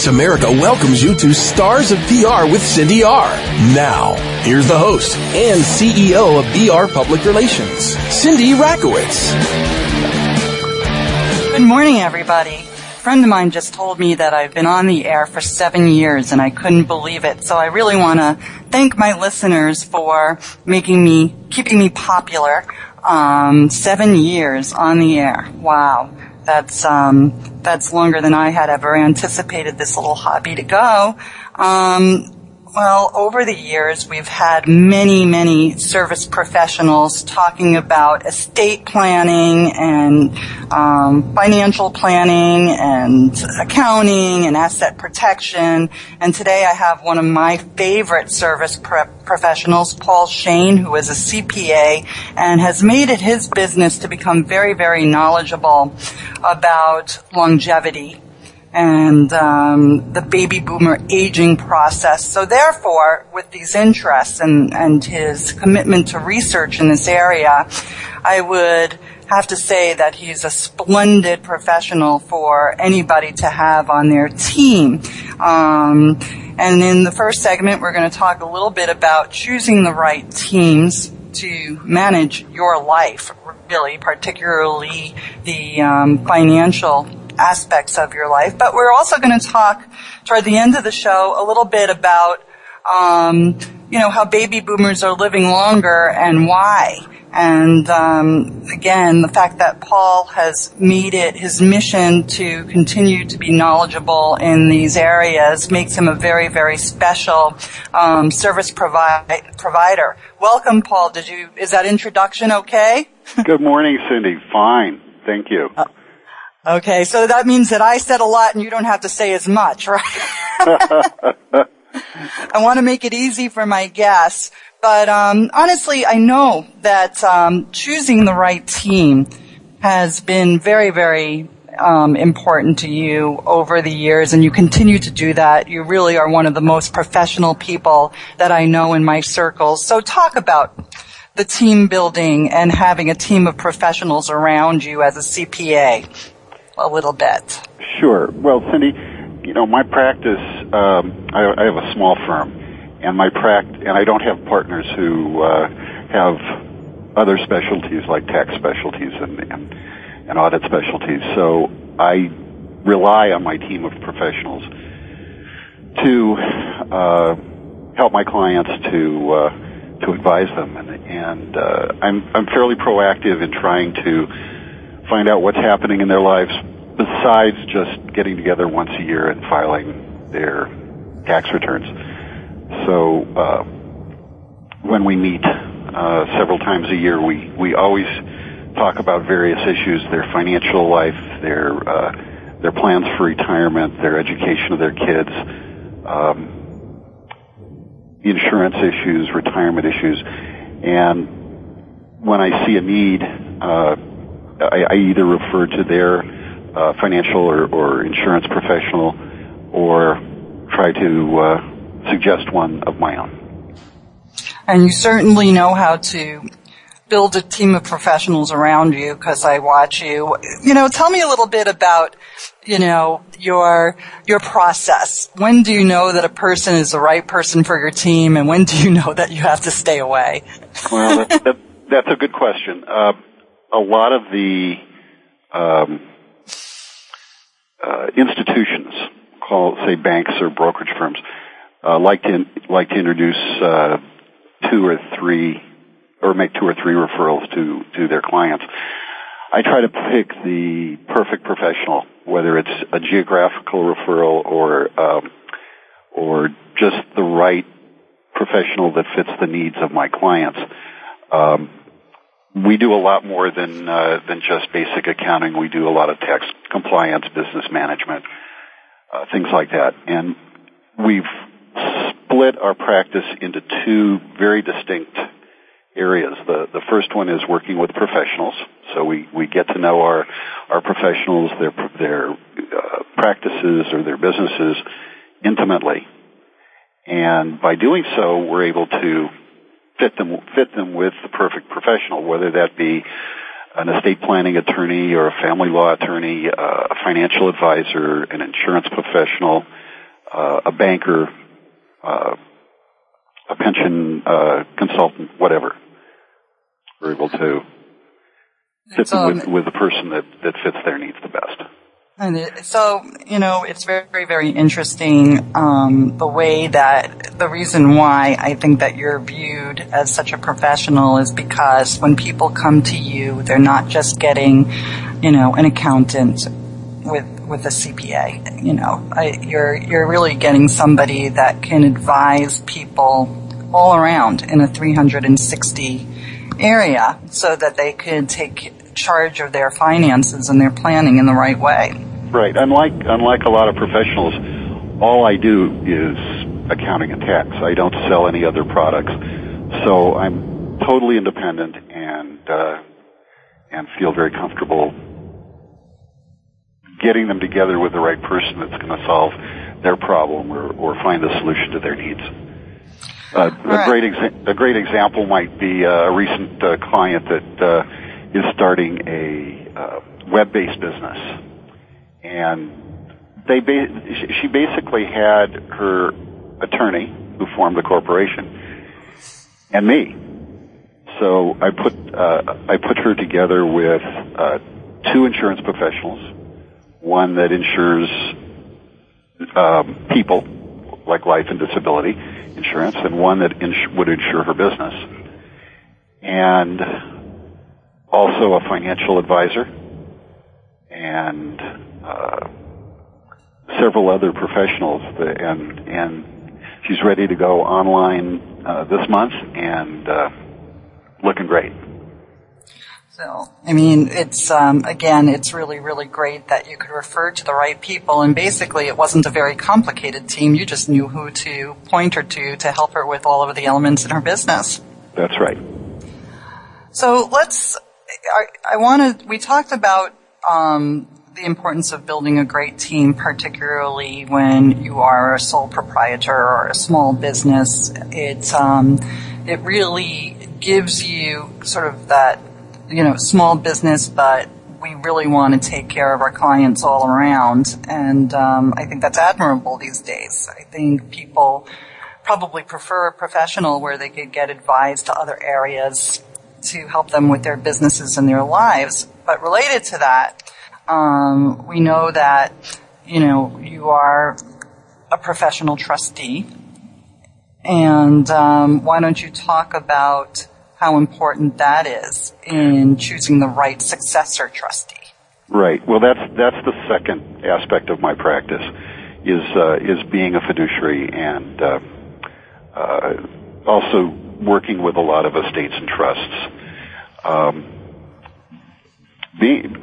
Voice America welcomes you to Stars of PR with Cindy R. Now, here's the host and CEO of VR Public Relations, Cindy Rakowitz. Good morning, everybody. A friend of mine just told me that I've been on the air for seven years and I couldn't believe it. So I really want to thank my listeners for making me, keeping me popular. Um, seven years on the air. Wow. That's, um, that's longer than I had ever anticipated this little hobby to go. Um, well, over the years, we've had many, many service professionals talking about estate planning and um, financial planning and accounting and asset protection. And today I have one of my favorite service pro- professionals, Paul Shane, who is a CPA and has made it his business to become very, very knowledgeable about longevity and um, the baby boomer aging process. So therefore, with these interests and, and his commitment to research in this area, I would have to say that he's a splendid professional for anybody to have on their team. Um, and in the first segment, we're going to talk a little bit about choosing the right teams to manage your life, really, particularly the um, financial aspects of your life. But we're also going to talk toward the end of the show a little bit about, um, you know, how baby boomers are living longer and why. And um, again, the fact that Paul has made it his mission to continue to be knowledgeable in these areas makes him a very, very special um, service provi- provider. Welcome, Paul. Did you? Is that introduction okay? Good morning, Cindy. Fine, thank you. Uh, Okay, so that means that I said a lot and you don't have to say as much, right? I want to make it easy for my guests, but um, honestly, I know that um, choosing the right team has been very, very um, important to you over the years, and you continue to do that. You really are one of the most professional people that I know in my circles. So, talk about the team building and having a team of professionals around you as a CPA a little bit. Sure. Well, Cindy, you know, my practice, um, I, I have a small firm, and my pract, and I don't have partners who uh, have other specialties like tax specialties and, and, and audit specialties. So I rely on my team of professionals to uh, help my clients to uh, to advise them, and, and uh, I'm I'm fairly proactive in trying to find out what's happening in their lives besides just getting together once a year and filing their tax returns. So uh, when we meet uh, several times a year, we we always talk about various issues: their financial life, their uh, their plans for retirement, their education of their kids, um, insurance issues, retirement issues, and when I see a need, uh, I, I either refer to their uh, financial or, or, insurance professional, or try to uh, suggest one of my own. And you certainly know how to build a team of professionals around you because I watch you. You know, tell me a little bit about, you know, your your process. When do you know that a person is the right person for your team, and when do you know that you have to stay away? well, that, that, that's a good question. Uh, a lot of the um, uh, institutions, call say banks or brokerage firms, uh, like to like to introduce uh, two or three, or make two or three referrals to to their clients. I try to pick the perfect professional, whether it's a geographical referral or um, or just the right professional that fits the needs of my clients. Um, we do a lot more than uh, than just basic accounting. We do a lot of tax compliance, business management, uh, things like that, and we've split our practice into two very distinct areas. The the first one is working with professionals. So we, we get to know our our professionals, their their uh, practices or their businesses intimately, and by doing so, we're able to fit them fit them with the perfect professional, whether that be an estate planning attorney or a family law attorney, uh, a financial advisor, an insurance professional, uh, a banker, uh, a pension uh, consultant, whatever. We're able to fit them with, with the person that, that fits their needs the best. And it, so, you know, it's very, very, very interesting um, the way that the reason why I think that you're viewed as such a professional is because when people come to you, they're not just getting, you know, an accountant with with a CPA. You know, I, you're you're really getting somebody that can advise people all around in a 360 area, so that they could take charge of their finances and their planning in the right way. Right. Unlike unlike a lot of professionals, all I do is accounting and tax. I don't sell any other products, so I'm totally independent and uh, and feel very comfortable getting them together with the right person that's going to solve their problem or, or find a solution to their needs. Uh, a great exa- a great example might be uh, a recent uh, client that uh, is starting a uh, web-based business and they ba- she basically had her attorney who formed the corporation and me. So I put uh, I put her together with uh, two insurance professionals, one that insures um, people like life and disability insurance, and one that ins- would insure her business, and also a financial advisor and uh, several other professionals, and and she's ready to go online uh, this month and uh, looking great. So, I mean, it's um, again, it's really, really great that you could refer to the right people, and basically, it wasn't a very complicated team. You just knew who to point her to to help her with all of the elements in her business. That's right. So let's. I, I want to. We talked about um, the importance of building a great team, particularly when you are a sole proprietor or a small business. It um, it really gives you sort of that you know small business, but we really want to take care of our clients all around, and um, I think that's admirable these days. I think people probably prefer a professional where they could get advice to other areas to help them with their businesses and their lives. But related to that, um, we know that you know you are a professional trustee, and um, why don't you talk about how important that is in choosing the right successor trustee? Right. Well, that's that's the second aspect of my practice is uh, is being a fiduciary and uh, uh, also working with a lot of estates and trusts. Um,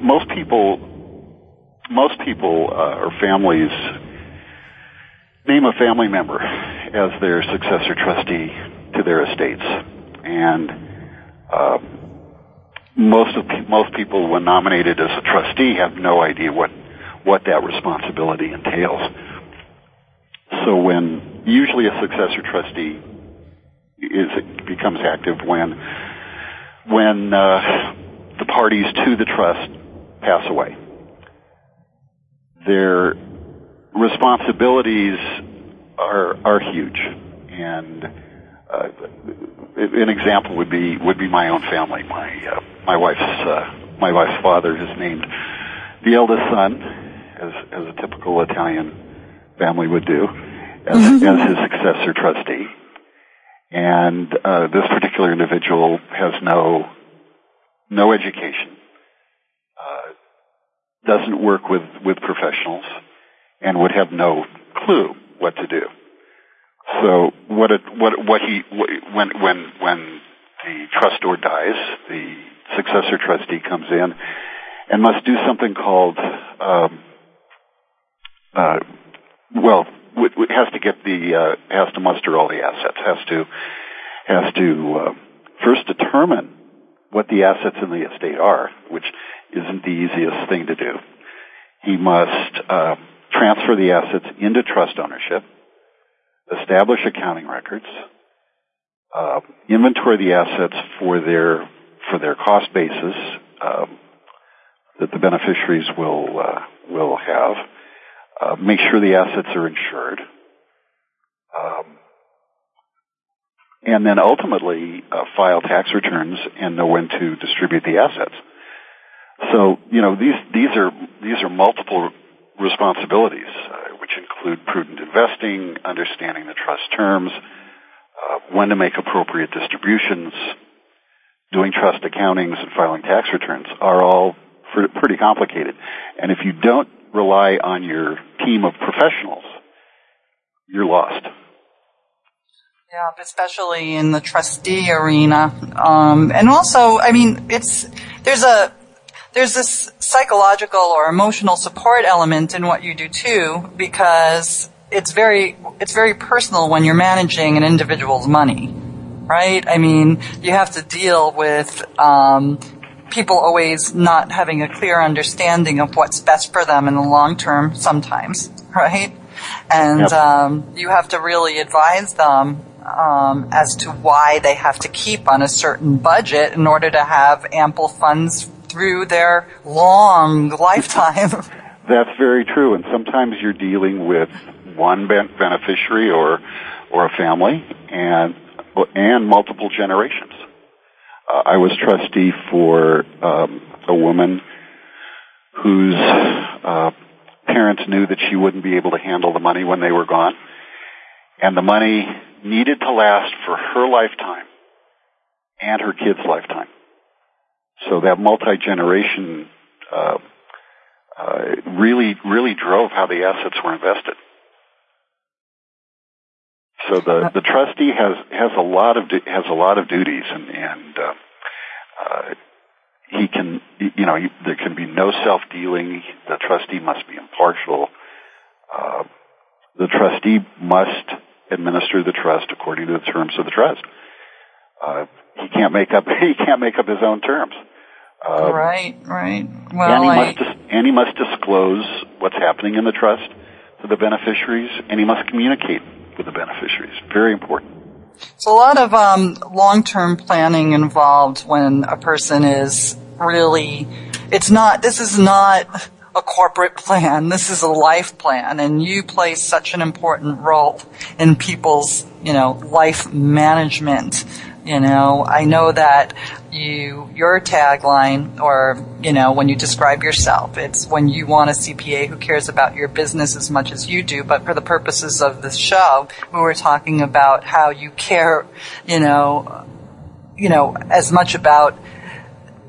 most people most people uh, or families name a family member as their successor trustee to their estates, and uh, most of most people, when nominated as a trustee, have no idea what what that responsibility entails. So, when usually a successor trustee is becomes active when when uh, the parties to the trust pass away their responsibilities are are huge, and uh, an example would be would be my own family. My uh, my wife's uh, my wife's father is named the eldest son, as as a typical Italian family would do, as, mm-hmm. as his successor trustee. And uh, this particular individual has no no education, doesn't work with, with professionals and would have no clue what to do. So what it, what what he when when when the trustor dies, the successor trustee comes in and must do something called um, uh, well has to get the uh, has to muster all the assets has to has to uh, first determine what the assets in the estate are, which isn't the easiest thing to do. He must uh, transfer the assets into trust ownership, establish accounting records, uh, inventory the assets for their for their cost basis um, that the beneficiaries will uh, will have, uh, make sure the assets are insured, um, and then ultimately uh, file tax returns and know when to distribute the assets. So you know these these are these are multiple responsibilities, uh, which include prudent investing, understanding the trust terms, uh, when to make appropriate distributions, doing trust accountings, and filing tax returns are all pretty complicated. And if you don't rely on your team of professionals, you're lost. Yeah, especially in the trustee arena. Um, and also, I mean, it's, there's a, there's this psychological or emotional support element in what you do too, because it's very, it's very personal when you're managing an individual's money, right? I mean, you have to deal with, um, people always not having a clear understanding of what's best for them in the long term sometimes, right? And yep. um, you have to really advise them um, as to why they have to keep on a certain budget in order to have ample funds through their long lifetime. That's very true, and sometimes you're dealing with one beneficiary or or a family, and and multiple generations. Uh, I was trustee for um, a woman whose uh, parents knew that she wouldn't be able to handle the money when they were gone, and the money needed to last for her lifetime and her kids' lifetime. So that multi-generation uh, uh, really, really drove how the assets were invested. So the, the trustee has has a lot of has a lot of duties, and and uh, uh, he can you know there can be no self dealing. The trustee must be impartial. Uh, the trustee must administer the trust according to the terms of the trust. Uh, he can't make up he can't make up his own terms. Um, right, right. Well, and he, I... must dis- and he must disclose what's happening in the trust to the beneficiaries, and he must communicate with the beneficiaries. Very important. So a lot of um, long-term planning involved when a person is really. It's not. This is not a corporate plan. This is a life plan, and you play such an important role in people's, you know, life management. You know, I know that you, your tagline, or, you know, when you describe yourself, it's when you want a CPA who cares about your business as much as you do, but for the purposes of the show, we were talking about how you care, you know, you know, as much about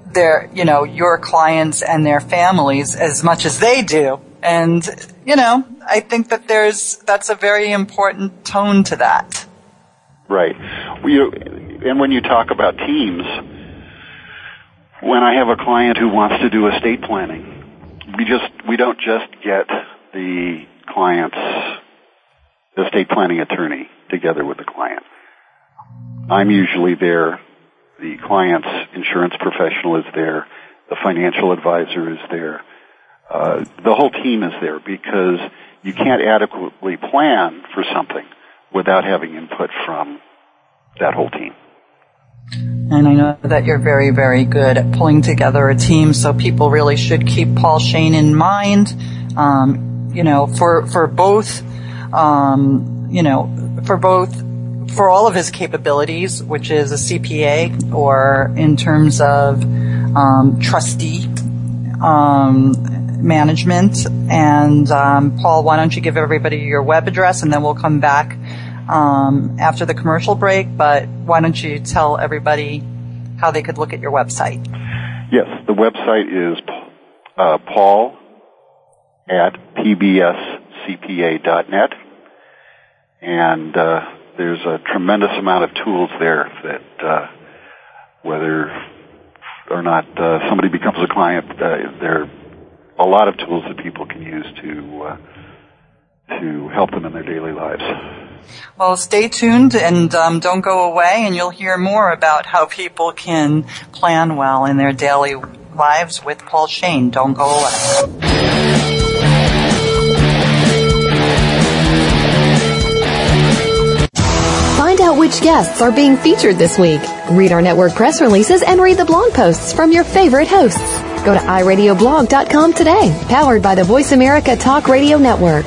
their, you know, your clients and their families as much as they do. And, you know, I think that there's, that's a very important tone to that. Right. We, and when you talk about teams, when I have a client who wants to do estate planning, we just we don't just get the client's estate planning attorney together with the client. I'm usually there. The client's insurance professional is there. The financial advisor is there. Uh, the whole team is there because you can't adequately plan for something without having input from that whole team. And I know that you're very, very good at pulling together a team, so people really should keep Paul Shane in mind. Um, you know, for for both, um, you know, for both for all of his capabilities, which is a CPA, or in terms of um, trustee um, management. And um, Paul, why don't you give everybody your web address, and then we'll come back um, after the commercial break, but why don't you tell everybody how they could look at your website? Yes, the website is uh, Paul at pbscpa.net. And uh, there's a tremendous amount of tools there that uh, whether or not uh, somebody becomes a client, uh, there are a lot of tools that people can use to uh, to help them in their daily lives. Well, stay tuned and um, don't go away, and you'll hear more about how people can plan well in their daily lives with Paul Shane. Don't go away. Find out which guests are being featured this week. Read our network press releases and read the blog posts from your favorite hosts. Go to iradioblog.com today, powered by the Voice America Talk Radio Network.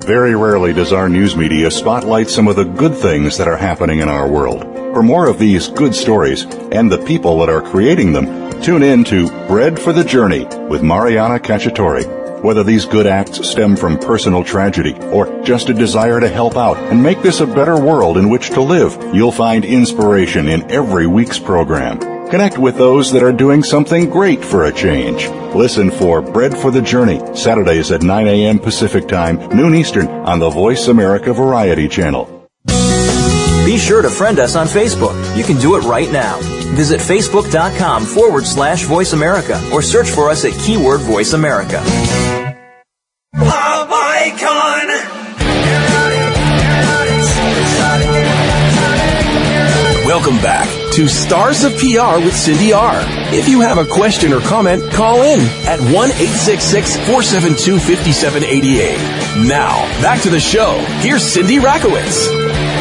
Very rarely does our news media spotlight some of the good things that are happening in our world. For more of these good stories and the people that are creating them, tune in to Bread for the Journey with Mariana Cacciatore. Whether these good acts stem from personal tragedy or just a desire to help out and make this a better world in which to live, you'll find inspiration in every week's program. Connect with those that are doing something great for a change. Listen for Bread for the Journey, Saturdays at 9 a.m. Pacific Time, noon Eastern, on the Voice America Variety Channel. Be sure to friend us on Facebook. You can do it right now. Visit facebook.com forward slash voice America or search for us at keyword voice America. Pop icon! Welcome back to Stars of PR with Cindy R. If you have a question or comment, call in at 1-866-472-5788. Now, back to the show. Here's Cindy Rakowitz.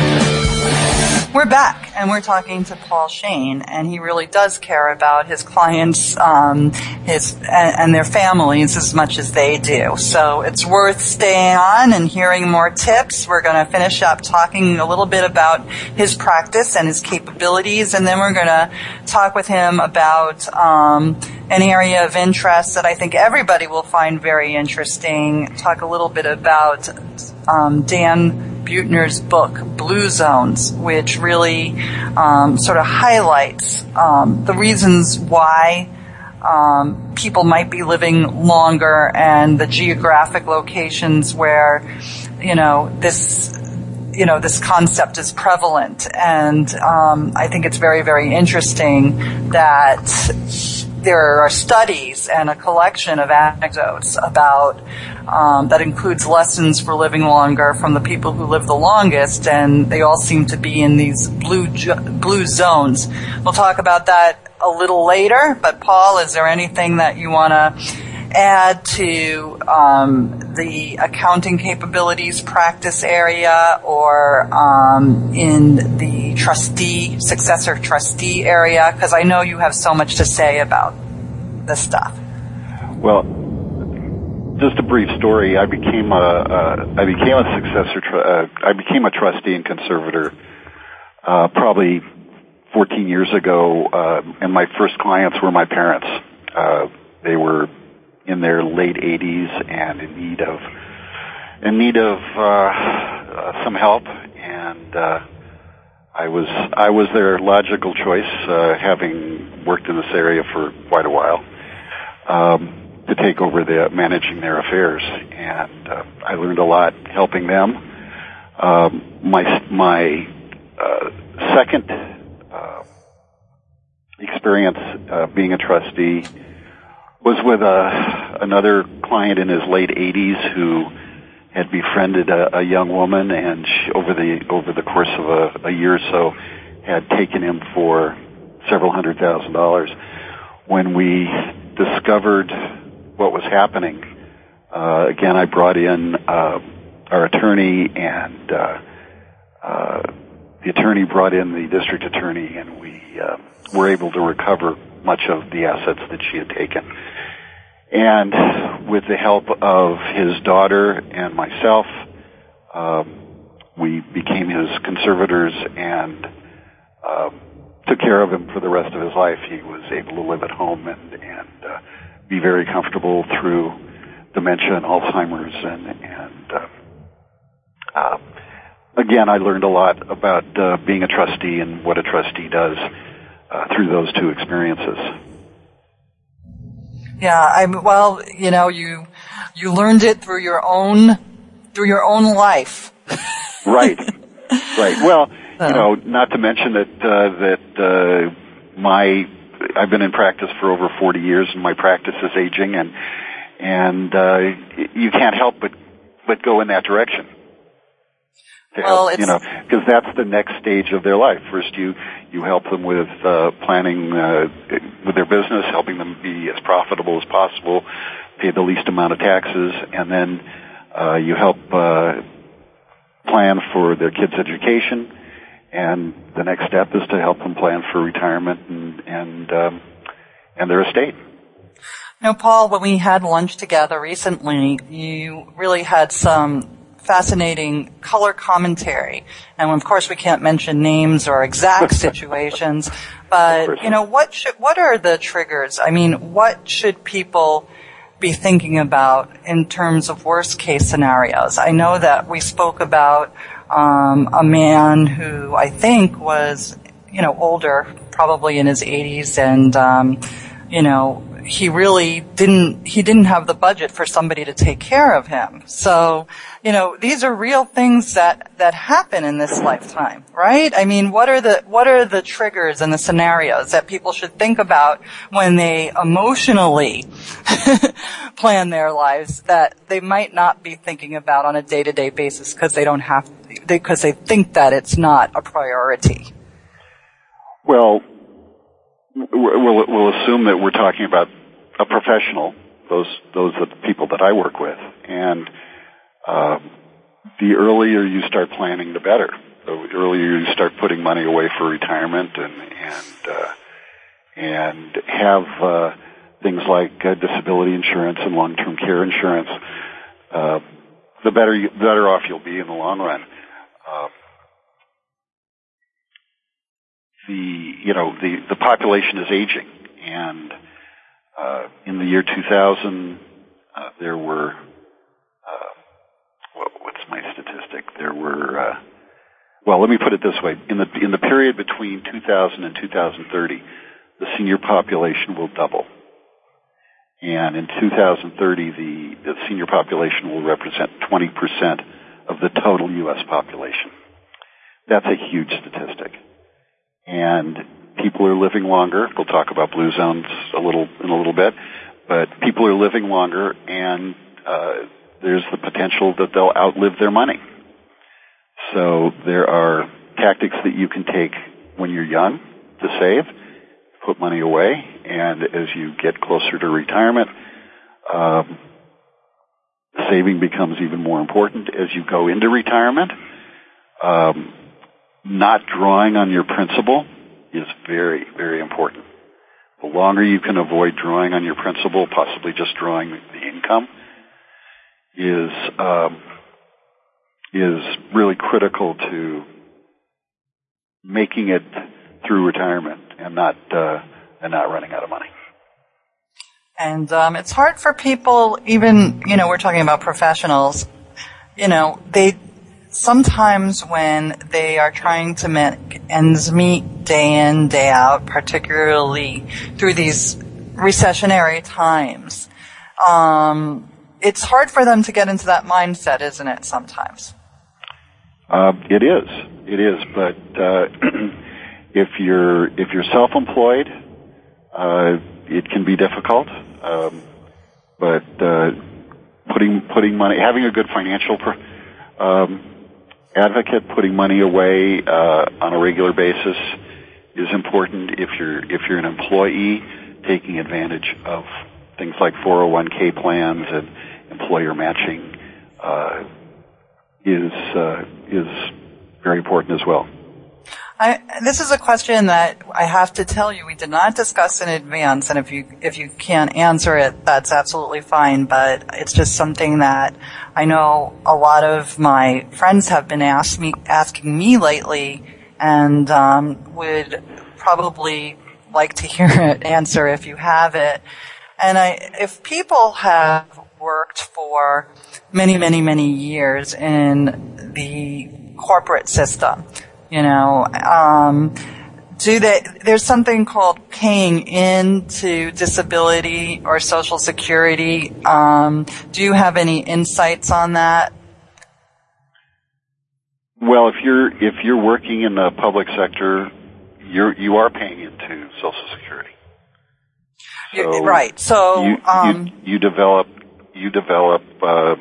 We're back, and we're talking to Paul Shane, and he really does care about his clients, um, his and, and their families as much as they do. So it's worth staying on and hearing more tips. We're going to finish up talking a little bit about his practice and his capabilities, and then we're going to talk with him about um, an area of interest that I think everybody will find very interesting. Talk a little bit about um, Dan Buettner's book, Blue Zones, which really um, sort of highlights um, the reasons why um, people might be living longer and the geographic locations where, you know, this you know this concept is prevalent, and um, I think it's very, very interesting that there are studies and a collection of anecdotes about um, that includes lessons for living longer from the people who live the longest, and they all seem to be in these blue blue zones. We'll talk about that a little later. But Paul, is there anything that you want to add to um, the accounting capabilities practice area or um, in the trustee, successor trustee area? Because I know you have so much to say about this stuff. Well, just a brief story. I became a I became a successor. Uh, I became a trustee and conservator uh, probably 14 years ago, uh, and my first clients were my parents. Uh, they were in their late 80s and in need of in need of uh, uh, some help, and uh, I was I was their logical choice, uh, having worked in this area for quite a while, um, to take over the managing their affairs, and uh, I learned a lot helping them. Um, my my uh, second uh, experience uh, being a trustee was with a, another client in his late 80s who had befriended a, a young woman, and she, over the over the course of a, a year or so, had taken him for several hundred thousand dollars. When we discovered what was happening, uh, again, I brought in uh, our attorney, and uh, uh, the attorney brought in the district attorney, and we uh, were able to recover much of the assets that she had taken. And with the help of his daughter and myself, um, we became his conservators and um, took care of him for the rest of his life. He was able to live at home and and uh, be very comfortable through dementia and Alzheimer's and and uh, uh, again, I learned a lot about uh, being a trustee and what a trustee does uh, through those two experiences. Yeah, I'm well, you know, you you learned it through your own through your own life. right. Right. Well, you know, not to mention that uh, that uh, my I've been in practice for over 40 years, and my practice is aging, and and uh, you can't help but but go in that direction. Well, you know, because that's the next stage of their life. First, you you help them with uh, planning uh, with their business, helping them be as profitable as possible, pay the least amount of taxes, and then uh, you help uh, plan for their kids' education. And the next step is to help them plan for retirement and and um, and their estate. Now, Paul, when we had lunch together recently, you really had some fascinating color commentary. And of course, we can't mention names or exact situations, but you know, what should, what are the triggers? I mean, what should people be thinking about in terms of worst case scenarios? I know that we spoke about um, a man who I think was, you know, older, probably in his 80s, and um, you know, he really didn't he didn't have the budget for somebody to take care of him. So, you know, these are real things that that happen in this lifetime, right? I mean, what are the what are the triggers and the scenarios that people should think about when they emotionally plan their lives that they might not be thinking about on a day-to-day basis because they don't have because they, they think that it's not a priority. Well, we'll, we'll assume that we're talking about a professional. Those those are the people that I work with, and uh, the earlier you start planning, the better. The earlier you start putting money away for retirement, and and uh, and have uh, things like uh, disability insurance and long-term care insurance, uh, the better you, better off you'll be in the long run. Uh, the you know the the population is aging, and uh, in the year 2000, uh, there were uh, what, what's my statistic? There were uh, well, let me put it this way: in the in the period between 2000 and 2030, the senior population will double. And in 2030, the, the senior population will represent 20% of the total U.S. population. That's a huge statistic and people are living longer. We'll talk about blue zones a little in a little bit, but people are living longer, and uh, there's the potential that they'll outlive their money. So there are tactics that you can take when you're young to save, put money away, and as you get closer to retirement, um, saving becomes even more important as you go into retirement. Um, not drawing on your principal is very, very important. The longer you can avoid drawing on your principal, possibly just drawing the income, is um, is really critical to making it through retirement and not uh, and not running out of money. And um, it's hard for people, even you know, we're talking about professionals. You know, they sometimes when they are trying to make ends meet day in, day out, particularly through these recessionary times, um, it's hard for them to get into that mindset, isn't it, sometimes? Uh, it is. It is. But uh, if you're if you're self-employed, uh, it can be difficult. Um, but uh, putting putting money, having a good financial um, advocate, putting money away uh, on a regular basis is important. If you're if you're an employee, taking advantage of things like 401k plans and employer matching uh, is uh, is very important as well. I, this is a question that I have to tell you we did not discuss in advance, and if you if you can't answer it, that's absolutely fine. But it's just something that I know a lot of my friends have been me asking me lately, and um, would probably like to hear it answer if you have it. And I, if people have worked for many, many, many years in the corporate system, you know, um, do they, there's something called paying into disability or social security. Um, do you have any insights on that? Well, if you're, if you're working in the public sector, you're, you are paying into social security. So right. So, you, um, you, you develop, you develop, uh,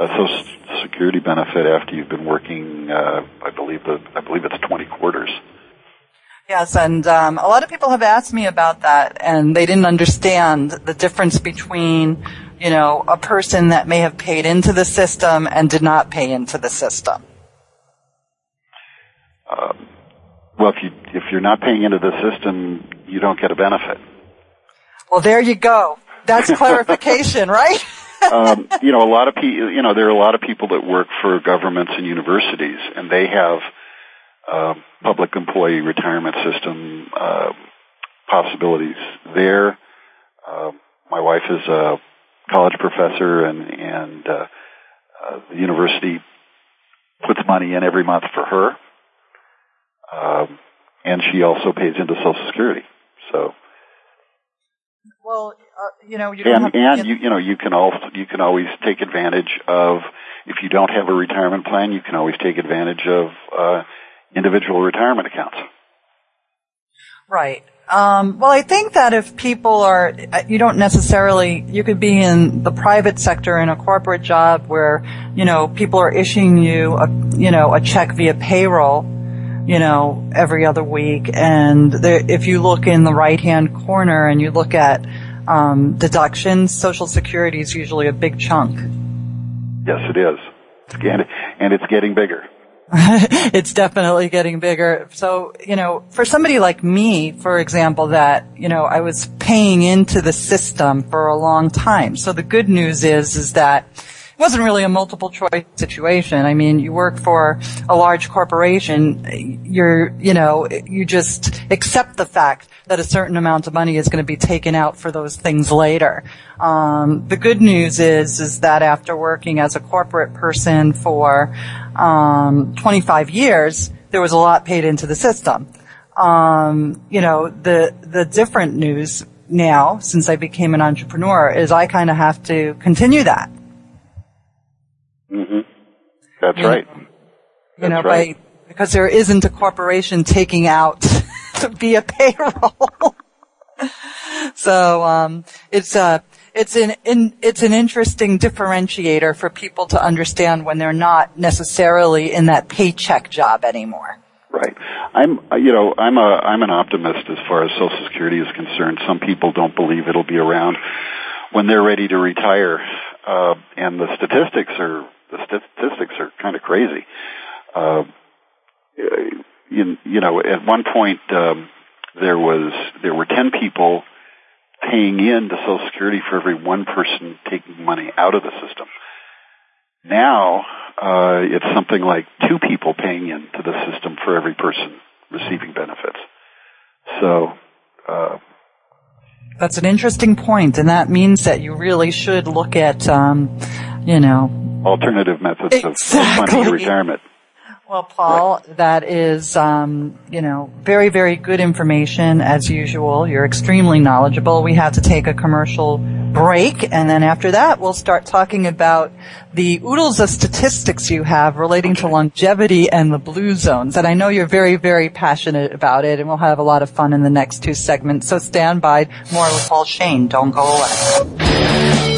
a social security benefit after you've been working, uh, I believe the, I believe it's 20 quarters. Yes, and um, a lot of people have asked me about that, and they didn't understand the difference between, you know, a person that may have paid into the system and did not pay into the system. Uh, well, if you if you're not paying into the system, you don't get a benefit. Well, there you go. That's clarification, right? Um, you know, a lot of people, you know, there are a lot of people that work for governments and universities, and they have uh, public employee retirement system uh, possibilities there. Uh, my wife is a college professor, and and uh, uh, the university puts money in every month for her, um, and she also pays into Social Security. So. Well, uh, you know, you and and you you know you can also you can always take advantage of if you don't have a retirement plan, you can always take advantage of uh, individual retirement accounts. Right. Um, well, I think that if people are, you don't necessarily, you could be in the private sector in a corporate job where, you know, people are issuing you a, you know, a check via payroll, you know, every other week. And there, if you look in the right hand corner and you look at, um, deductions, social security is usually a big chunk. Yes, it is. And it's getting bigger. it's definitely getting bigger. So, you know, for somebody like me, for example, that, you know, I was paying into the system for a long time. So the good news is, is that wasn't really a multiple choice situation. I mean, you work for a large corporation, you're, you know, you just accept the fact that a certain amount of money is going to be taken out for those things later. Um, the good news is, is that after working as a corporate person for um, 25 years, there was a lot paid into the system. Um, you know, the the different news now, since I became an entrepreneur, is I kind of have to continue that. Mm-hmm. That's you right. Know, you That's know, right. by, because there isn't a corporation taking out via payroll. so um, it's a it's an in, it's an interesting differentiator for people to understand when they're not necessarily in that paycheck job anymore. Right. I'm you know I'm a I'm an optimist as far as Social Security is concerned. Some people don't believe it'll be around when they're ready to retire, uh, and the statistics are the statistics are kind of crazy. Uh, you, you know, at one point um, there was there were ten people paying in to Social Security for every one person taking money out of the system. Now uh, it's something like two people paying in to the system for every person receiving benefits. So. Uh, that's an interesting point, and that means that you really should look at, um, you know, alternative methods exactly. of funding retirement. Well, Paul, that is, um, you know, very, very good information as usual. You're extremely knowledgeable. We have to take a commercial break, and then after that, we'll start talking about the oodles of statistics you have relating to longevity and the blue zones. And I know you're very, very passionate about it, and we'll have a lot of fun in the next two segments. So stand by. More with Paul Shane. Don't go away.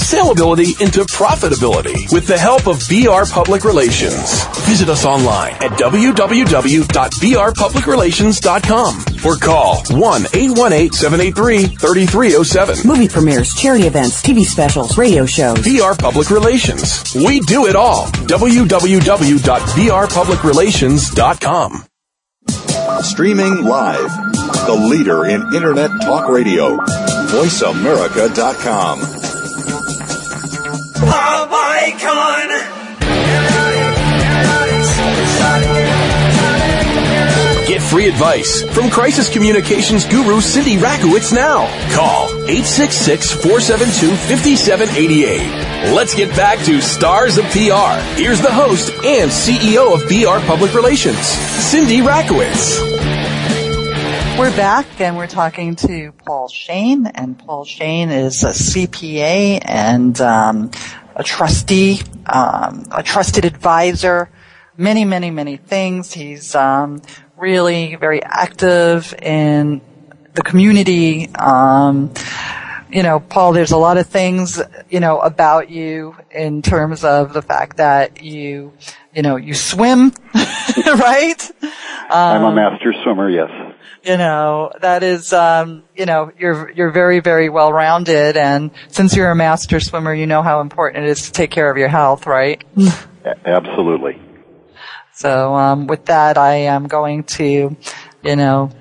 saleability into profitability with the help of VR Public Relations. Visit us online at www.vrpublicrelations.com or call 1-818-783-3307. Movie premieres, charity events, TV specials, radio shows. VR Public Relations. We do it all. www.vrpublicrelations.com. Streaming live. The leader in Internet talk radio. VoiceAmerica.com. Pop icon. Get free advice from crisis communications guru Cindy Rakowitz now. Call 866-472-5788. Let's get back to Stars of PR. Here's the host and CEO of VR Public Relations, Cindy Rakowitz. We're back and we're talking to Paul Shane, and Paul Shane is a CPA and um, a trustee, um, a trusted advisor, many, many, many things. He's um, really very active in the community. Um, you know, Paul, there's a lot of things, you know, about you in terms of the fact that you, you know, you swim, right? I'm a master swimmer, yes. You know, that is, um, you know, you're, you're very, very well rounded. And since you're a master swimmer, you know how important it is to take care of your health, right? Absolutely. So, um, with that, I am going to, you know,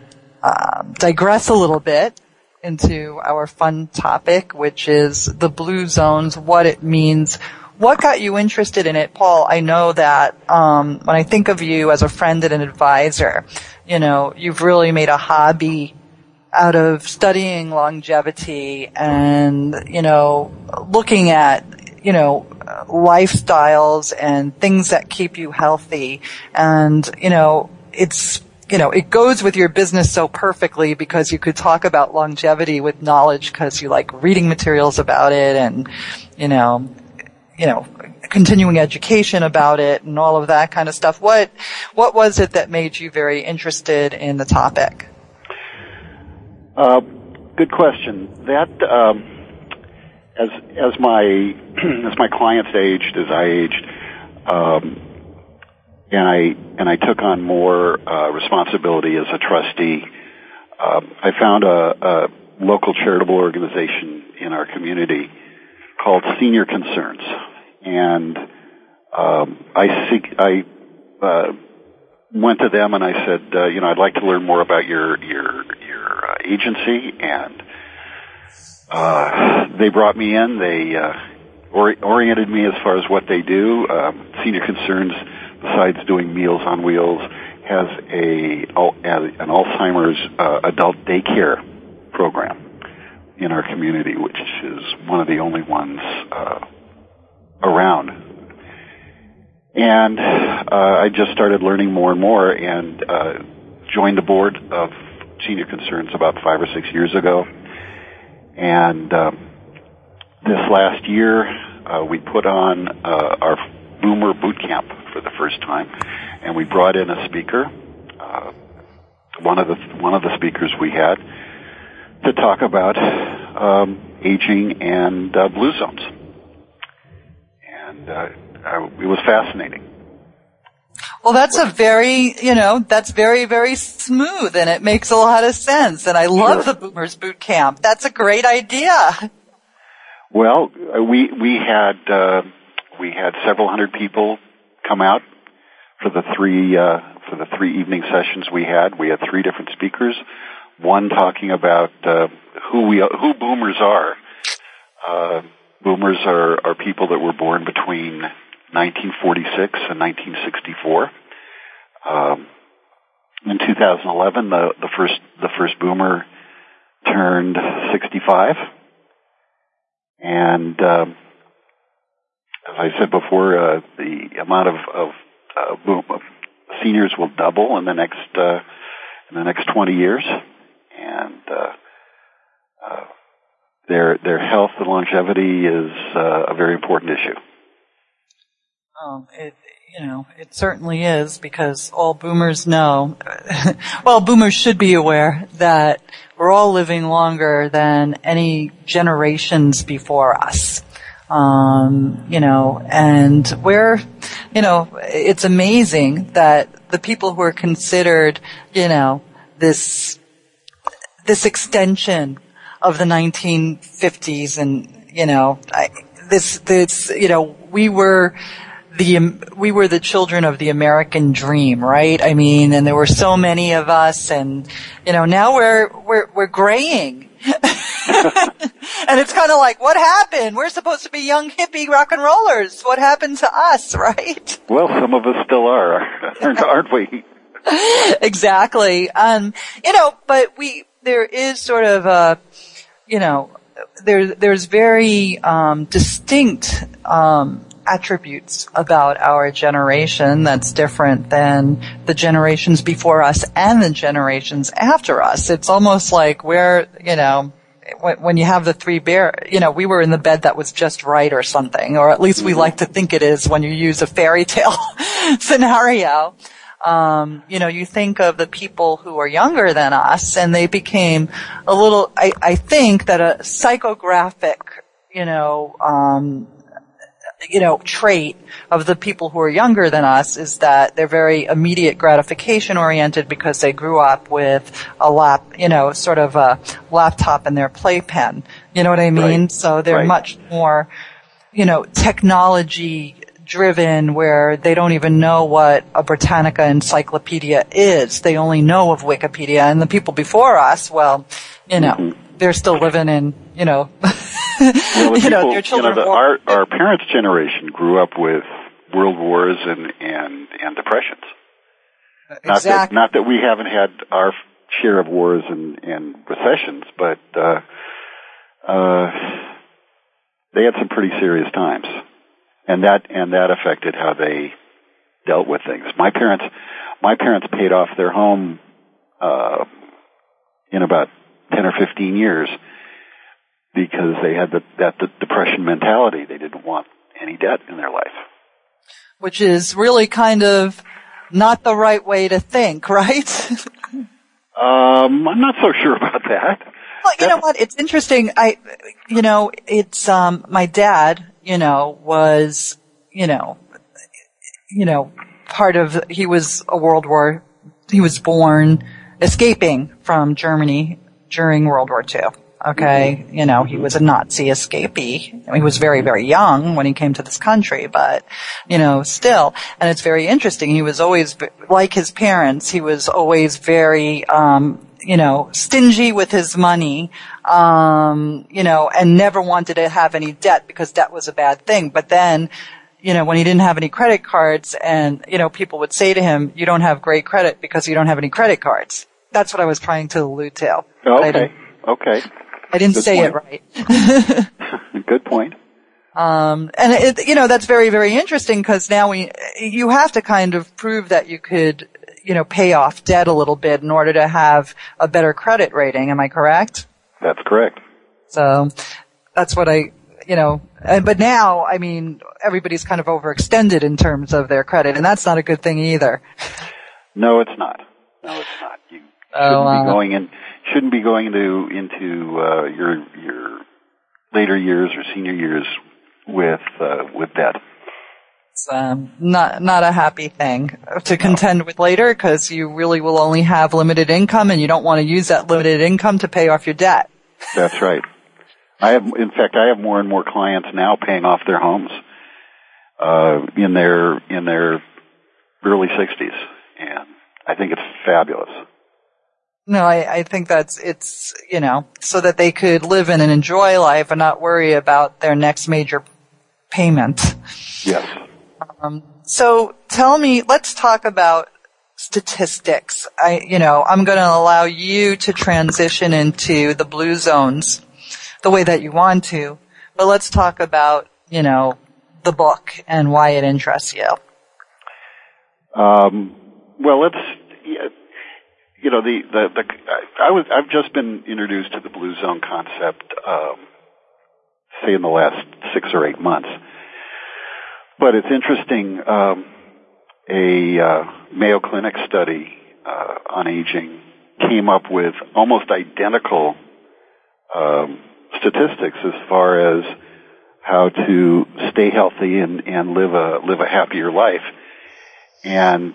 um, digress a little bit into our fun topic, which is the blue zones, what it means. What got you interested in it, Paul? I know that um, when I think of you as a friend and an advisor, you know, you've really made a hobby out of studying longevity and, you know, looking at, you know, lifestyles and things that keep you healthy. And, you know, it's, you know, it goes with your business so perfectly because you could talk about longevity with knowledge because you like reading materials about it and, you know, you know, continuing education about it and all of that kind of stuff. What, what was it that made you very interested in the topic? Uh, good question. That um, as as my as my clients aged, as I aged, um, and I and I took on more uh, responsibility as a trustee. Uh, I found a, a local charitable organization in our community called Senior Concerns, and um, I seek I uh, went to them and I said, uh, you know, I'd like to learn more about your your your uh, agency, and uh, they brought me in. They uh, or- oriented me as far as what they do. Um, Senior Concerns, besides doing Meals on Wheels, has a an Alzheimer's uh, adult daycare program in our community, which is one of the only ones uh, around. And uh, I just started learning more and more, and uh, joined the board of Senior Concerns about five or six years ago. And um, this last year, uh, we put on uh, our Boomer Boot Camp for the first time, and we brought in a speaker. Uh, one of the one of the speakers we had to talk about um, aging and uh, blue zones, and uh, uh, it was fascinating. Well, that's a very, you know, that's very, very smooth and it makes a lot of sense. And I love Sure. the Boomers Boot Camp. That's a great idea. Well, uh, we we had uh, we had several hundred people come out for the three uh, for the three evening sessions we had. We had three different speakers. One talking about uh, who we who boomers are. Boomers are are people that were born between 1946 and 1964. Um, in 2011, the, the first the first boomer turned 65, and um, as I said before, uh, the amount of, of, uh, boom, of seniors will double in the next uh, in the next 20 years, and uh, uh, their their health and longevity is uh, a very important issue. Um, it, you know, it certainly is because all boomers know, well, boomers should be aware that we're all living longer than any generations before us. Um, you know, and we're, you know, it's amazing that the people who are considered, you know, this, this extension of the 1950s and, you know, I, this, this, you know, we were, the we were the children of the American dream, right? I mean, and there were so many of us, and you know, now we're we're we're graying. and it's kind of like, what happened? We're supposed to be young hippie rock and rollers. What happened to us, right? Well, some of us still are, aren't we? exactly. Um, you know, but we there is sort of a, you know, there there's very um, distinct um, attributes about our generation that's different than the generations before us and the generations after us. It's almost like we're, you know, when, you have the three bear, you know, we were in the bed that was just right or something, or at least we like to think it is when you use a fairy tale scenario. Um, you know, you think of the people who are younger than us and they became a little, I, I think that a psychographic, you know, um, you know, trait of the people who are younger than us is that they're very immediate gratification oriented because they grew up with a lap, you know, sort of a laptop in their playpen. You know what I mean? Right. So they're Right. much more, you know, technology driven where they don't even know what a Britannica encyclopedia is. They only know of Wikipedia and the people before us, well, you know, they're still living in, you know, you know, people- their children the, our our parents' generation grew up with world wars and and and depressions. Not that exactly. not that we haven't had our share of wars and and recessions, but uh, uh, they had some pretty serious times, and that and that affected how they dealt with things. My parents, my parents paid off their home uh, in about ten or fifteen years because they had the, that the depression mentality. They didn't want any debt in their life. which is really kind of not the right way to think, right? Um, I'm not so sure about that. well, you know what? It's interesting. I, you know, it's, um, my dad, you know, was, you know, you know, part of, he was a World War, he was born escaping from Germany during World War II. Okay. You know, he was a Nazi escapee. He was very, very young when he came to this country, but, you know, still. And it's very interesting. He was always, like his parents, he was always very, um, you know, stingy with his money, um, you know, and never wanted to have any debt because debt was a bad thing. But then, you know, when he didn't have any credit cards and, you know, people would say to him, you don't have great credit because you don't have any credit cards. That's what I was trying to allude to. But I Okay. Okay. I didn't Good say it right. Good point. Um, and it, you know, that's very, very interesting because now we, you have to kind of prove that you could, you know, pay off debt a little bit in order to have a better credit rating. Am I correct? That's correct. So that's what I, you know, and, but now, I mean, everybody's kind of overextended in terms of their credit and that's not a good thing either. No, it's not. No, it's not. You Oh, shouldn't uh, be going in. Shouldn't be going into into uh, your your later years or senior years with uh, with debt. It's um, not not a happy thing to contend with later because you really will only have limited income and you don't want to use that limited income to pay off your debt. That's right. I have, in fact, I have more and more clients now paying off their homes uh, in their in their early sixties, and I think it's fabulous. No, I, I think that's it's you know so that they could live in and enjoy life and not worry about their next major payment. Yes. Um, so tell me, let's talk about statistics. I, you know, I'm going to allow you to transition into the blue zones the way that you want to, but let's talk about, you know, the book and why it interests you. Um, well, let's, you know, the, the, the, I was, I've just been introduced to the blue zone concept, um, say in the last six or eight months. But it's interesting, um, a, uh, Mayo Clinic study, uh, on aging came up with almost identical, um, statistics as far as how to stay healthy and, and live a, live a happier life. And,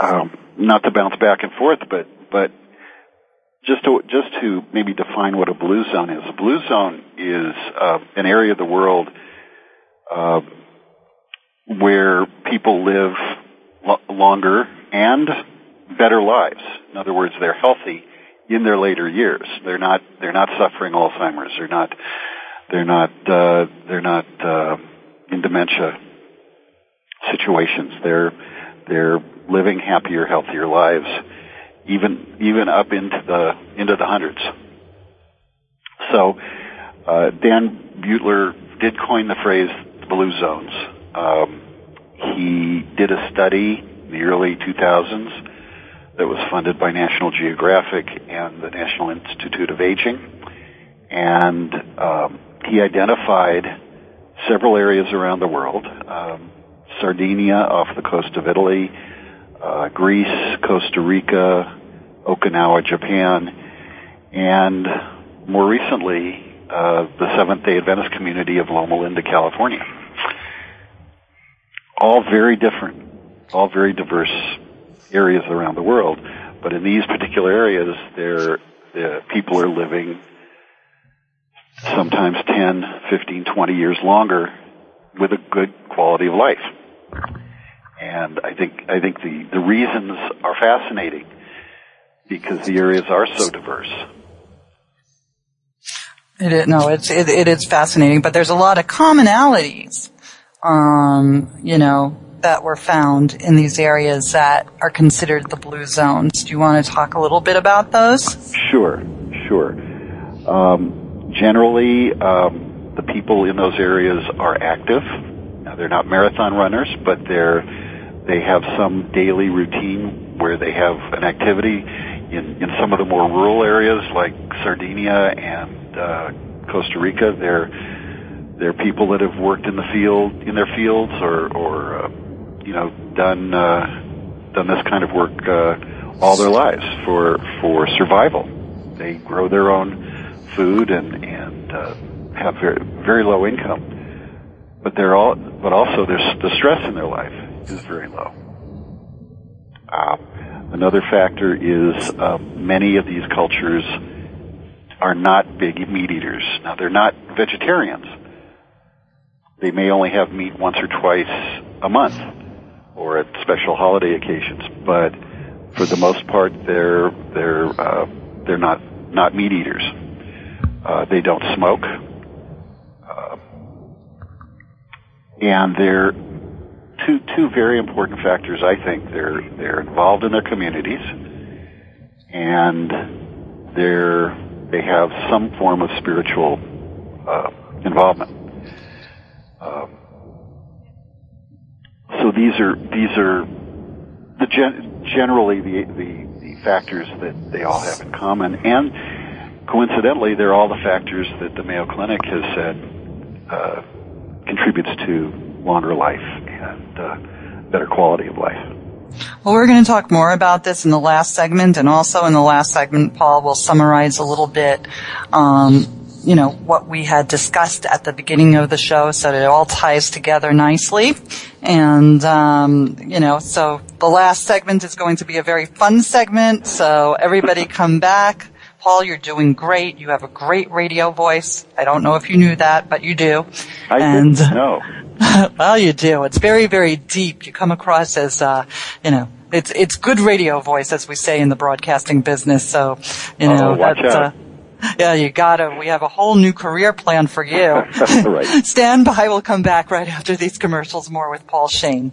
um, not to bounce back and forth, but but just to just to maybe define what a blue zone is. A blue zone is uh, an area of the world uh, where people live lo- longer and better lives. In other words, they're healthy in their later years. They're not they're not suffering Alzheimer's. They're not they're not uh, they're not uh, in dementia situations. They're they're living happier, healthier lives, even even up into the into the hundreds. So uh, Dan Buettner did coin the phrase blue zones. Um, he did a study in the early 2000s that was funded by National Geographic and the National Institute of Aging, and um, he identified several areas around the world. Um, Sardinia off the coast of Italy, uh, Greece, Costa Rica, Okinawa, Japan, and more recently, uh, the Seventh Day Adventist community of Loma Linda, California. All very different, all very diverse areas around the world, but in these particular areas, there, the people are living sometimes 10, 15, 20 years longer with a good quality of life. And I think I think the, the reasons are fascinating because the areas are so diverse. It no, it's it, it is fascinating, but there's a lot of commonalities, um, you know, that were found in these areas that are considered the blue zones. Do you want to talk a little bit about those? Sure, sure. Um, generally, um, the people in those areas are active. Now, they're not marathon runners, but they're they have some daily routine where they have an activity in, in some of the more rural areas like Sardinia and uh, Costa Rica. They're they're people that have worked in the field in their fields or or uh, you know done uh, done this kind of work uh, all their lives for for survival. They grow their own food and and uh, have very very low income, but they're all but also there's the stress in their life is very low. Uh, another factor is uh, many of these cultures are not big meat eaters. Now they're not vegetarians. They may only have meat once or twice a month or at special holiday occasions, but for the most part they're they're uh, they're not not meat eaters. Uh, they don't smoke, uh, and they're two two very important factors. I think they're they're involved in their communities, and they're they have some form of spiritual uh, involvement. Um, so these are these are the gen- generally the, the the factors that they all have in common, and coincidentally, they're all the factors that the Mayo Clinic has said uh, contributes to longer life and uh, better quality of life. Well, we're going to talk more about this in the last segment, and also in the last segment, Paul will summarize a little bit, um, you know, what we had discussed at the beginning of the show, so it all ties together nicely. And um, you know, so the last segment is going to be a very fun segment. So everybody, come back. Paul, you're doing great. You have a great radio voice. I don't know if you knew that, but you do. I and, didn't know. well, you do. It's very, very deep. You come across as, uh, you know, it's it's good radio voice, as we say in the broadcasting business. So, you know, Oh, watch that's. out. Uh, yeah, you gotta. We have a whole new career plan for you. Right. Stand by. We'll come back right after these commercials. More with Paul Shane.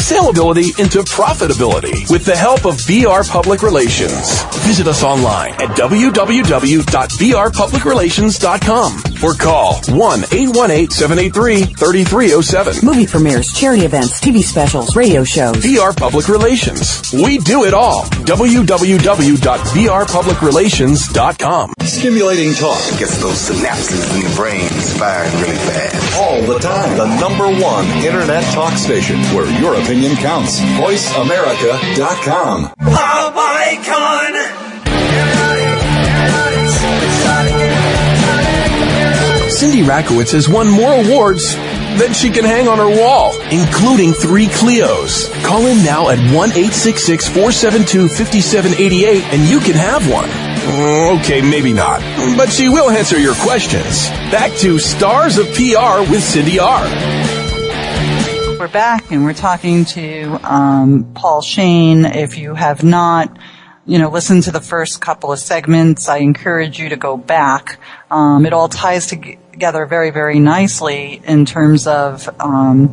saleability into profitability with the help of VR Public Relations. Visit us online at www.vrpublicrelations.com or call 1-818-783-3307. Movie premieres, charity events, TV specials, radio shows. VR Public Relations. We do it all. www.vrpublicrelations.com. Stimulating talk gets those synapses in the brain firing really fast. All the time. The number one internet talk station where your opinion counts. VoiceAmerica.com. My god! Cindy Rakowitz has won more awards than she can hang on her wall, including three Clios. Call in now at 1-866-472-5788 and you can have one. Mm, okay, maybe not. But she will answer your questions. Back to Stars of PR with Cindy R. We're back and we're talking to um, Paul Shane. If you have not you know, listen to the first couple of segments. I encourage you to go back. Um, it all ties together very, very nicely in terms of um,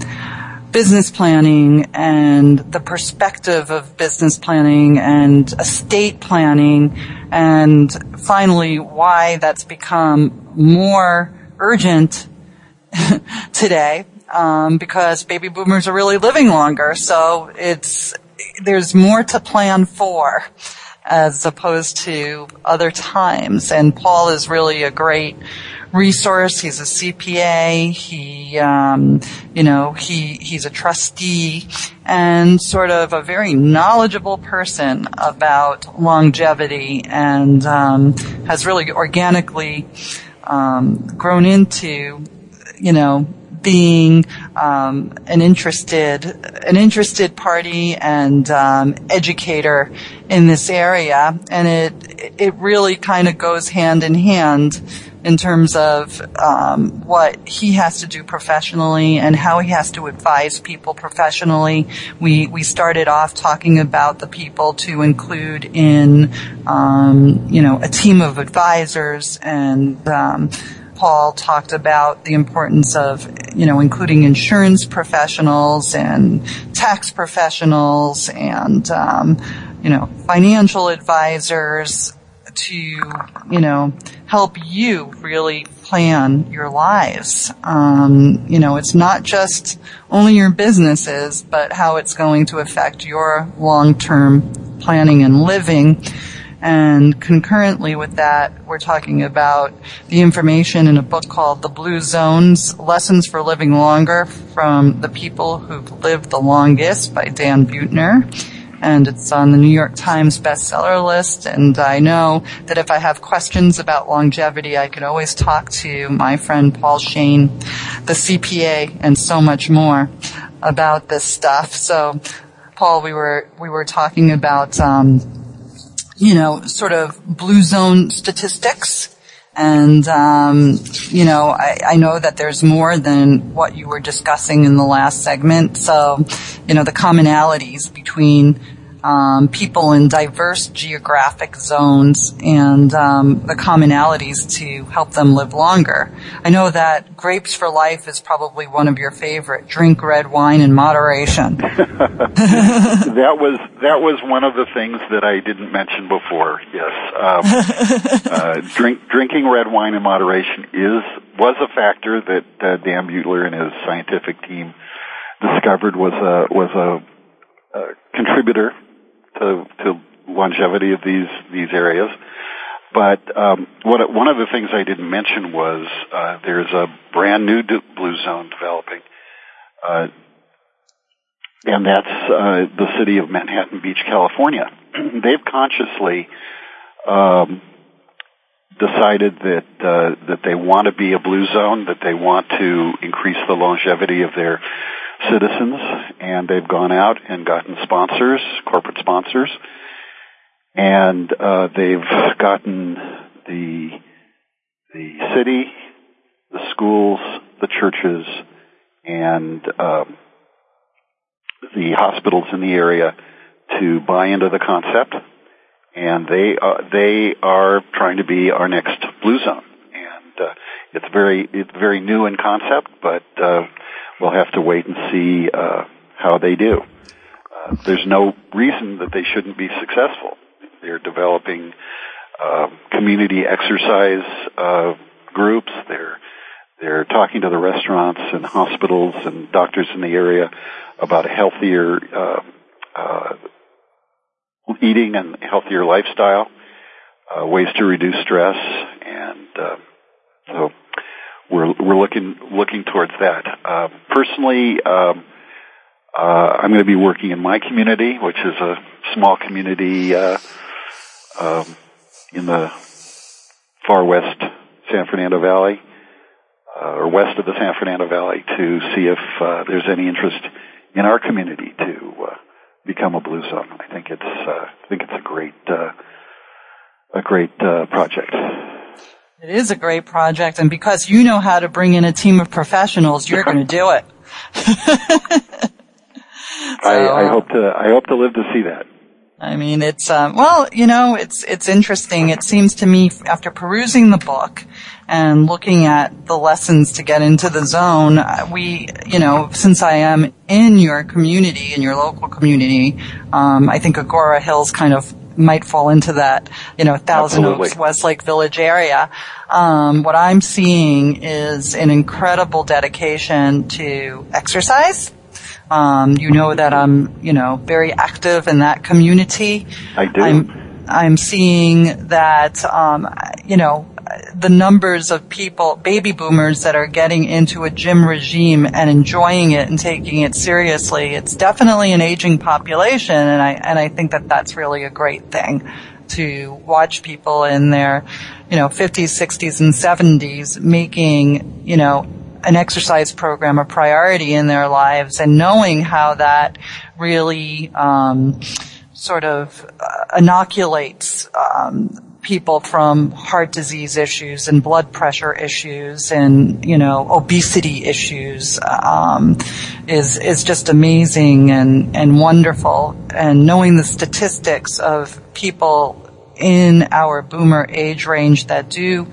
business planning and the perspective of business planning and estate planning, and finally why that's become more urgent today. Um, because baby boomers are really living longer, so it's there's more to plan for as opposed to other times. And Paul is really a great resource. He's a CPA. He, um, you know, he he's a trustee and sort of a very knowledgeable person about longevity, and um, has really organically um, grown into, you know, being um, an interested an interested party and um, educator in this area, and it it really kind of goes hand in hand in terms of um, what he has to do professionally and how he has to advise people professionally. We we started off talking about the people to include in um, you know a team of advisors and um, Paul talked about the importance of, you know, including insurance professionals and tax professionals and, um, you know, financial advisors to, you know, help you really plan your lives. Um, you know, it's not just only your businesses, but how it's going to affect your long-term planning and living. And concurrently with that, we're talking about the information in a book called The Blue Zones, Lessons for Living Longer from the People Who've Lived the Longest by Dan Buettner. And it's on the New York Times bestseller list. And I know that if I have questions about longevity, I can always talk to my friend Paul Shane, the CPA, and so much more about this stuff. So, Paul, we were, we were talking about, um, you know, sort of blue zone statistics. And, um, you know, I, I, know that there's more than what you were discussing in the last segment. So, you know, the commonalities between um, people in diverse geographic zones and um, the commonalities to help them live longer. I know that Grapes for Life is probably one of your favorite. Drink red wine in moderation. that was that was one of the things that I didn't mention before. Yes, um, uh, drink drinking red wine in moderation is was a factor that uh, Dan Buettner and his scientific team discovered was a was a, a contributor to, to longevity of these these areas. But um, what, one of the things I didn't mention was uh, there's a brand new blue zone developing uh, and that's uh, the city of Manhattan Beach, California. They've consciously um, decided that uh, that they want to be a blue zone, that they want to increase the longevity of their citizens, and they've gone out and gotten sponsors, corporate sponsors, and uh, they've gotten the the city, the schools, the churches, and um, the hospitals in the area to buy into the concept, and they uh, they are trying to be our next blue zone. And uh, it's very it's very new in concept, but uh, we'll have to wait and see uh, how they do. Uh, there's no reason that they shouldn't be successful. They're developing uh, community exercise uh, groups. They're they're talking to the restaurants and hospitals and doctors in the area about a healthier uh, uh, eating and healthier lifestyle, uh, ways to reduce stress, and uh, so we're we're looking looking towards that. Uh, personally, um, uh, I'm going to be working in my community, which is a small community uh, um, in the far west San Fernando Valley, uh, or west of the San Fernando Valley, to see if uh, there's any interest in our community to uh, become a blue zone. I think it's I think it's a great uh, a great uh, project. It is a great project, and because you know how to bring in a team of professionals, you're going to do it. so, I, I hope to I hope to live to see that. I mean, it's um, well, you know, it's it's interesting. It seems to me after perusing the book and looking at the lessons to get into the zone, uh, we, you know, since I am in your community, in your local community, um, I think Agoura Hills kind of might fall into that, you know, Thousand Absolutely. Oaks, Westlake Village area. Um, what I'm seeing is an incredible dedication to exercise. Um, you know that I'm, you know, very active in that community. I do. I'm, I'm seeing that, um, you know, the numbers of people, baby boomers that are getting into a gym regime and enjoying it and taking it seriously. It's definitely an aging population and I, and I think that that's really a great thing to watch people in their, you know, 50s, 60s and 70s making, you know, an exercise program a priority in their lives and knowing how that really, um, sort of uh, inoculates, um, people from heart disease issues and blood pressure issues and you know obesity issues um, is is just amazing and and wonderful. And knowing the statistics of people in our boomer age range that do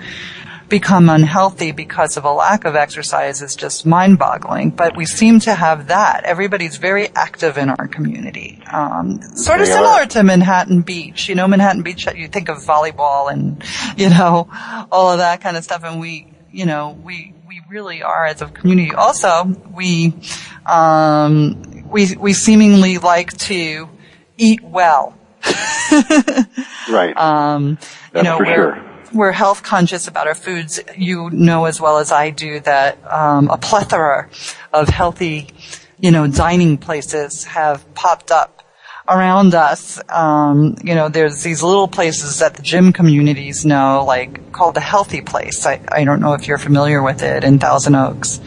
become unhealthy because of a lack of exercise is just mind-boggling. But we seem to have that. Everybody's very active in our community. Um, sort of similar to Manhattan Beach. You know, Manhattan Beach, you think of volleyball and, you know, all of that kind of stuff. And we, you know, we, we really are as a community. Also, we, um, we, we seemingly like to eat well. Right. Um, you That's know, for we're, sure. We're health conscious about our foods. You know as well as I do that um, a plethora of healthy, you know, dining places have popped up around us. Um, you know, there's these little places that the gym communities know, like called the Healthy Place. I, I don't know if you're familiar with it in Thousand Oaks,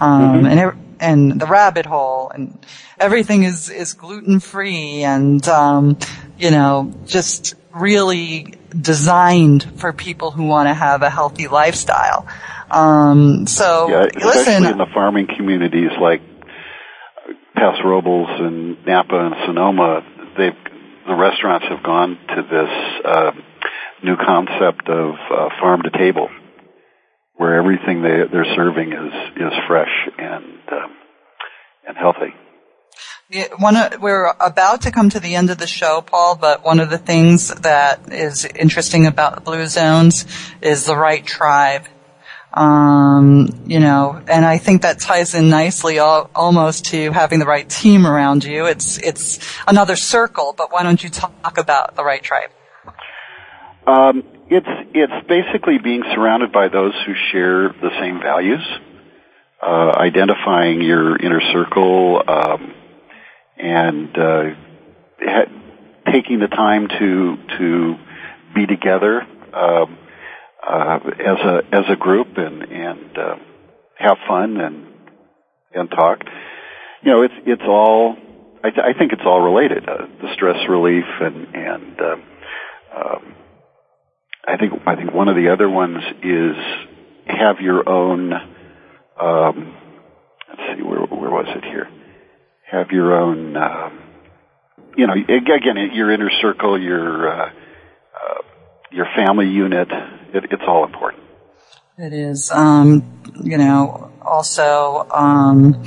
um, and ev- and the Rabbit Hole, and everything is is gluten free, and um, you know, just really designed for people who want to have a healthy lifestyle. Um, so yeah, especially listen, in the farming communities like Paso Robles and Napa and Sonoma, they've the restaurants have gone to this uh, new concept of uh, farm to table, where everything they, they're serving is is fresh and um, and healthy. One we're about to come to the end of the show, Paul, but one of the things that is interesting about the Blue Zones is the right tribe. Um, you know, and I think that ties in nicely al- almost to having the right team around you. It's, it's another circle, but why don't you talk about the right tribe? Um, it's it's basically being surrounded by those who share the same values, uh, identifying your inner circle, um, and uh, ha- taking the time to to be together um, uh, as a as a group and and uh, have fun and and talk. You know, it's it's all. I, th- I think it's all related. Uh, the stress relief and and uh, um, I think I think one of the other ones is have your own. Um, let's see, where where was it here? Have your own. Um, you know, again, your inner circle, your uh, uh, your family unit. It, it's all important. It is. Um, you know, also, um,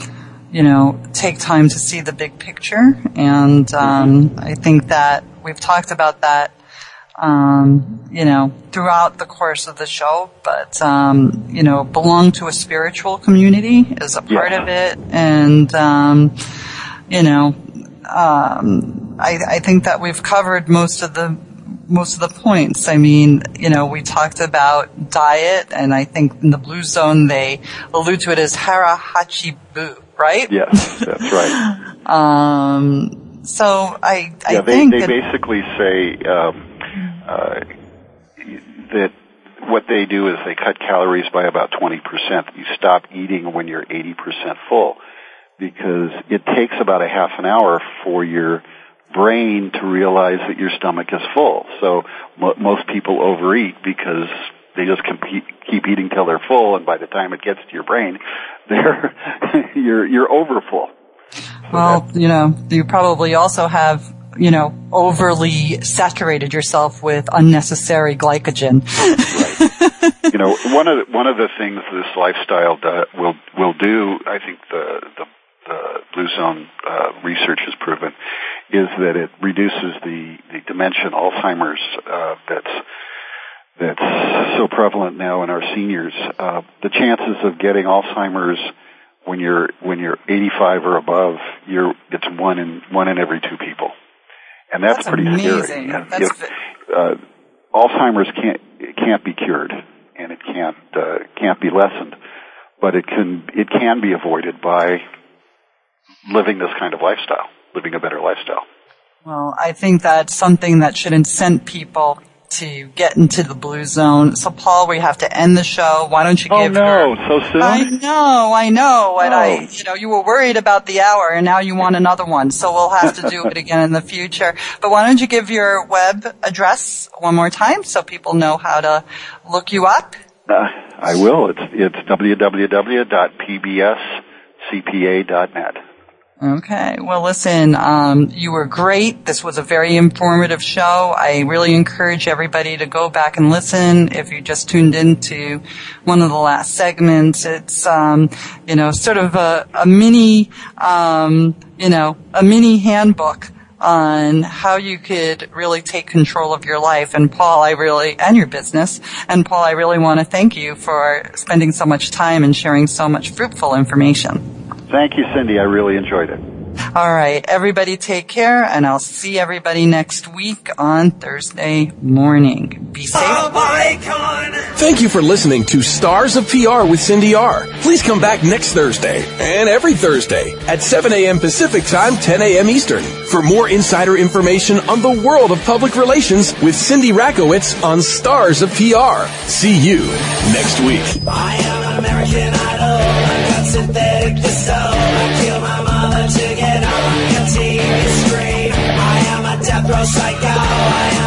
you know, take time to see the big picture. And um, I think that we've talked about that, um, you know, throughout the course of the show. But um, you know, belong to a spiritual community is a part Yeah. of it, and um, you know, um, I, I think that we've covered most of the most of the points. I mean, you know, we talked about diet, and I think in the Blue Zone they allude to it as hara hachi bu, right? Yes, that's right. Um, so I, I yeah, they think they that, basically say um, uh, that what they do is they cut calories by about twenty percent. You stop eating when you're eighty percent full because it takes about a half an hour for your brain to realize that your stomach is full. So mo- most people overeat because they just keep, keep eating till they're full, and by the time it gets to your brain, they're you're you're over full. well, you know, you probably also have, you know, overly saturated yourself with unnecessary glycogen. you know, one of the, one of the things this lifestyle do, will will do, I think the the, the Blue Zone uh, research has proven, is that it reduces the the dementia, Alzheimer's uh, that's that's so prevalent now in our seniors. Uh, the chances of getting Alzheimer's when you're when you're 85 or above, you're it's one in one in every two people, and that's, That's pretty amazing. scary. And, That's know, uh, Alzheimer's can't it can't be cured, and it can't uh, can't be lessened, but it can it can be avoided by living this kind of lifestyle, living a better lifestyle. Well, I think that's something that should incent people to get into the blue zone. So, Paul, we have to end the show. Why don't you Oh give no, your- so soon? I know, I know. And Oh. I, you know, you were worried about the hour and now you want another one. So we'll have to do it again in the future. But why don't you give your web address one more time so people know how to look you up? Uh, I will. It's it's www.pbscpa.net. Okay. Well, listen, um, you were great. This was a very informative show. I really encourage everybody to go back and listen. If you just tuned into one of the last segments, it's, um, you know, sort of a, a mini, um, you know, a mini handbook on how you could really take control of your life. And Paul, I really, and your business. And Paul, I really want to thank you for spending so much time and sharing so much fruitful information. Thank you, Cindy. I really enjoyed it. All right, everybody take care, and I'll see everybody next week on Thursday morning. Be safe. Thank you for listening to Stars of PR with Cindy R. Please come back next Thursday and every Thursday at 7 a.m. Pacific Time, 10 a.m. Eastern for more insider information on the world of public relations with Cindy Rakowitz on Stars of PR. See you next week. I kill my mother to get on TV screen. I am a death row psycho.